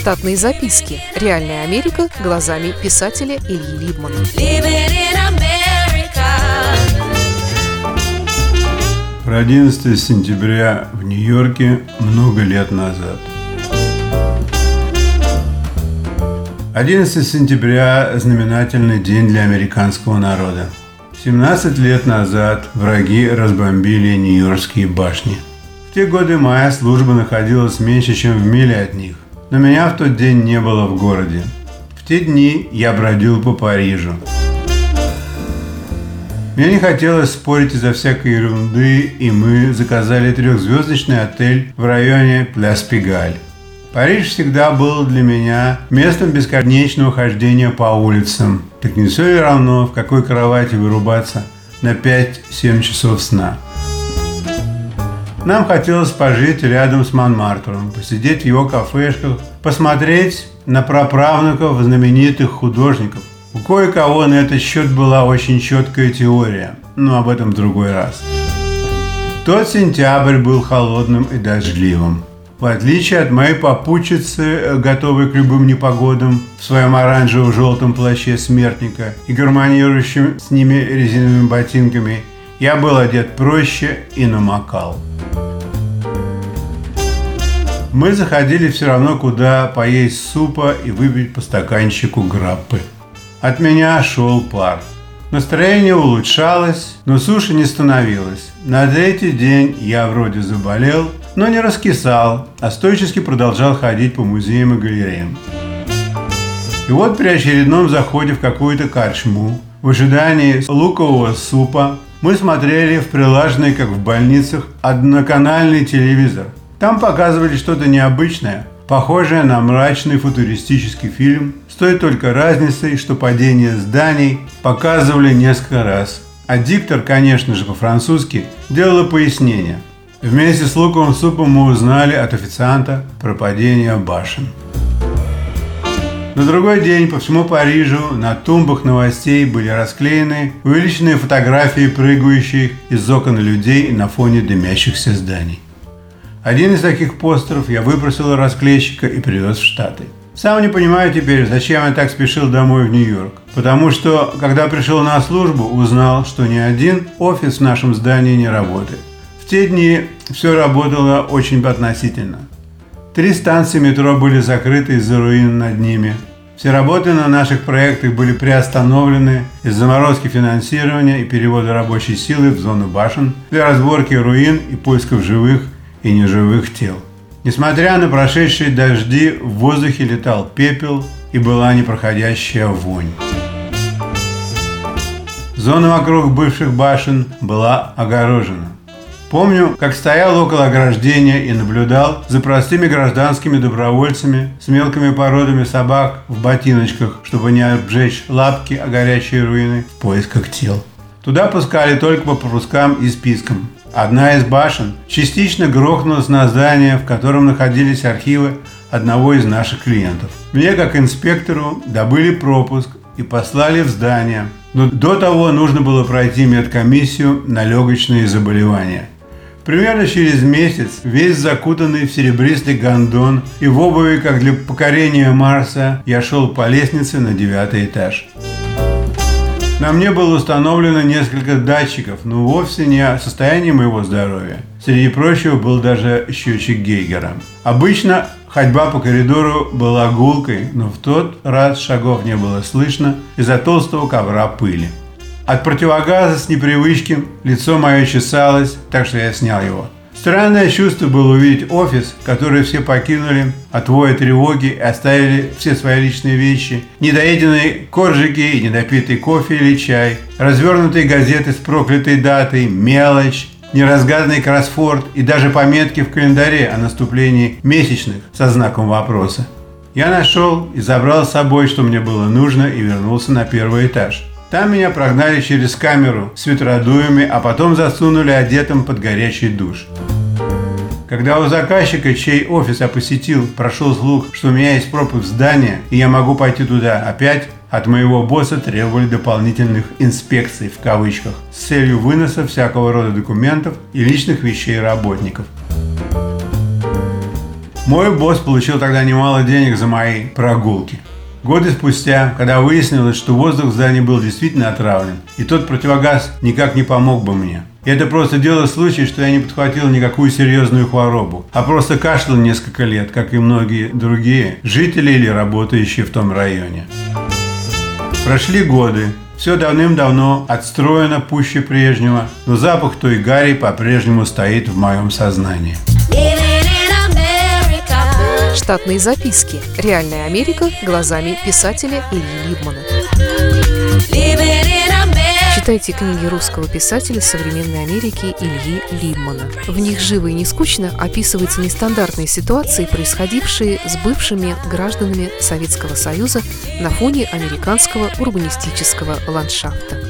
Штатные записки. Реальная Америка глазами писателя Ильи Либмана. Про 11 сентября в Нью-Йорке много лет назад. 11 сентября – знаменательный день для американского народа. 17 лет назад враги разбомбили Нью-Йоркские башни. В те годы моя служба находилась меньше, чем в миле от них, но меня в тот день не было в городе. В те дни я бродил по Парижу. Мне не хотелось спорить из-за всякой ерунды, и мы заказали трехзвездочный отель в районе Пляс-Пегаль. Париж всегда был для меня местом бесконечного хождения по улицам. Так не все ли равно, в какой кровати вырубаться на 5-7 часов сна. Нам хотелось пожить рядом с Монмартром, посидеть в его кафешках, посмотреть на праправнуков знаменитых художников. У кое-кого на этот счет была очень четкая теория, но об этом в другой раз. Тот сентябрь был холодным и дождливым. В отличие от моей попутчицы, готовой к любым непогодам, в своем оранжево-желтом плаще смертника и гармонирующим с ними резиновыми ботинками, я был одет проще и намокал. Мы заходили все равно куда поесть супа и выпить по стаканчику граппы. От меня шел пар. Настроение улучшалось, но суши не становилось. На третий день я вроде заболел, но не раскисал, а стойчески продолжал ходить по музеям и галереям. И вот при очередном заходе в какую-то карчму, в ожидании лукового супа, мы смотрели в прилаженный, как в больницах, одноканальный телевизор. Там показывали что-то необычное, похожее на мрачный футуристический фильм, с той только разницей, что падение зданий показывали несколько раз. А диктор, конечно же, по-французски, делала пояснение – Вместе с луковым супом мы узнали от официанта про падение башен. На другой день по всему Парижу на тумбах новостей были расклеены увеличенные фотографии прыгающих из окон людей на фоне дымящихся зданий. Один из таких постеров я выпросил у расклейщика и привез в Штаты. Сам не понимаю теперь, зачем я так спешил домой в Нью-Йорк. Потому что, когда пришел на службу, узнал, что ни один офис в нашем здании не работает те дни все работало очень относительно. Три станции метро были закрыты из-за руин над ними. Все работы на наших проектах были приостановлены из-за заморозки финансирования и перевода рабочей силы в зону башен для разборки руин и поисков живых и неживых тел. Несмотря на прошедшие дожди, в воздухе летал пепел и была непроходящая вонь. Зона вокруг бывших башен была огорожена. Помню, как стоял около ограждения и наблюдал за простыми гражданскими добровольцами с мелкими породами собак в ботиночках, чтобы не обжечь лапки о горячие руины в поисках тел. Туда пускали только по пропускам и спискам. Одна из башен частично грохнулась на здание, в котором находились архивы одного из наших клиентов. Мне, как инспектору, добыли пропуск и послали в здание. Но до того нужно было пройти медкомиссию на легочные заболевания. Примерно через месяц, весь закутанный в серебристый гондон и в обуви, как для покорения Марса, я шел по лестнице на девятый этаж. На мне было установлено несколько датчиков, но вовсе не о состоянии моего здоровья. Среди прочего был даже счетчик Гейгера. Обычно ходьба по коридору была гулкой, но в тот раз шагов не было слышно из-за толстого ковра пыли. От противогаза с непривычки лицо мое чесалось, так что я снял его. Странное чувство было увидеть офис, который все покинули от воя тревоги и оставили все свои личные вещи, недоеденные коржики и недопитый кофе или чай, развернутые газеты с проклятой датой, мелочь, неразгаданный кроссфорд и даже пометки в календаре о наступлении месячных со знаком вопроса. Я нашел и забрал с собой, что мне было нужно, и вернулся на первый этаж. Там меня прогнали через камеру с ветродуями, а потом засунули одетым под горячий душ. Когда у заказчика, чей офис я посетил, прошел слух, что у меня есть пропуск здания, и я могу пойти туда опять, от моего босса требовали дополнительных «инспекций» в кавычках с целью выноса всякого рода документов и личных вещей работников. Мой босс получил тогда немало денег за мои прогулки. Годы спустя, когда выяснилось, что воздух в здании был действительно отравлен, и тот противогаз никак не помог бы мне. И это просто дело случая, что я не подхватил никакую серьезную хворобу, а просто кашлял несколько лет, как и многие другие жители или работающие в том районе. Прошли годы, все давным-давно отстроено пуще прежнего, но запах той гари по-прежнему стоит в моем сознании. Штатные записки. Реальная Америка глазами писателя Ильи Либмана. Читайте книги русского писателя современной Америки Ильи Либмана. В них живо и не скучно описываются нестандартные ситуации, происходившие с бывшими гражданами Советского Союза на фоне американского урбанистического ландшафта.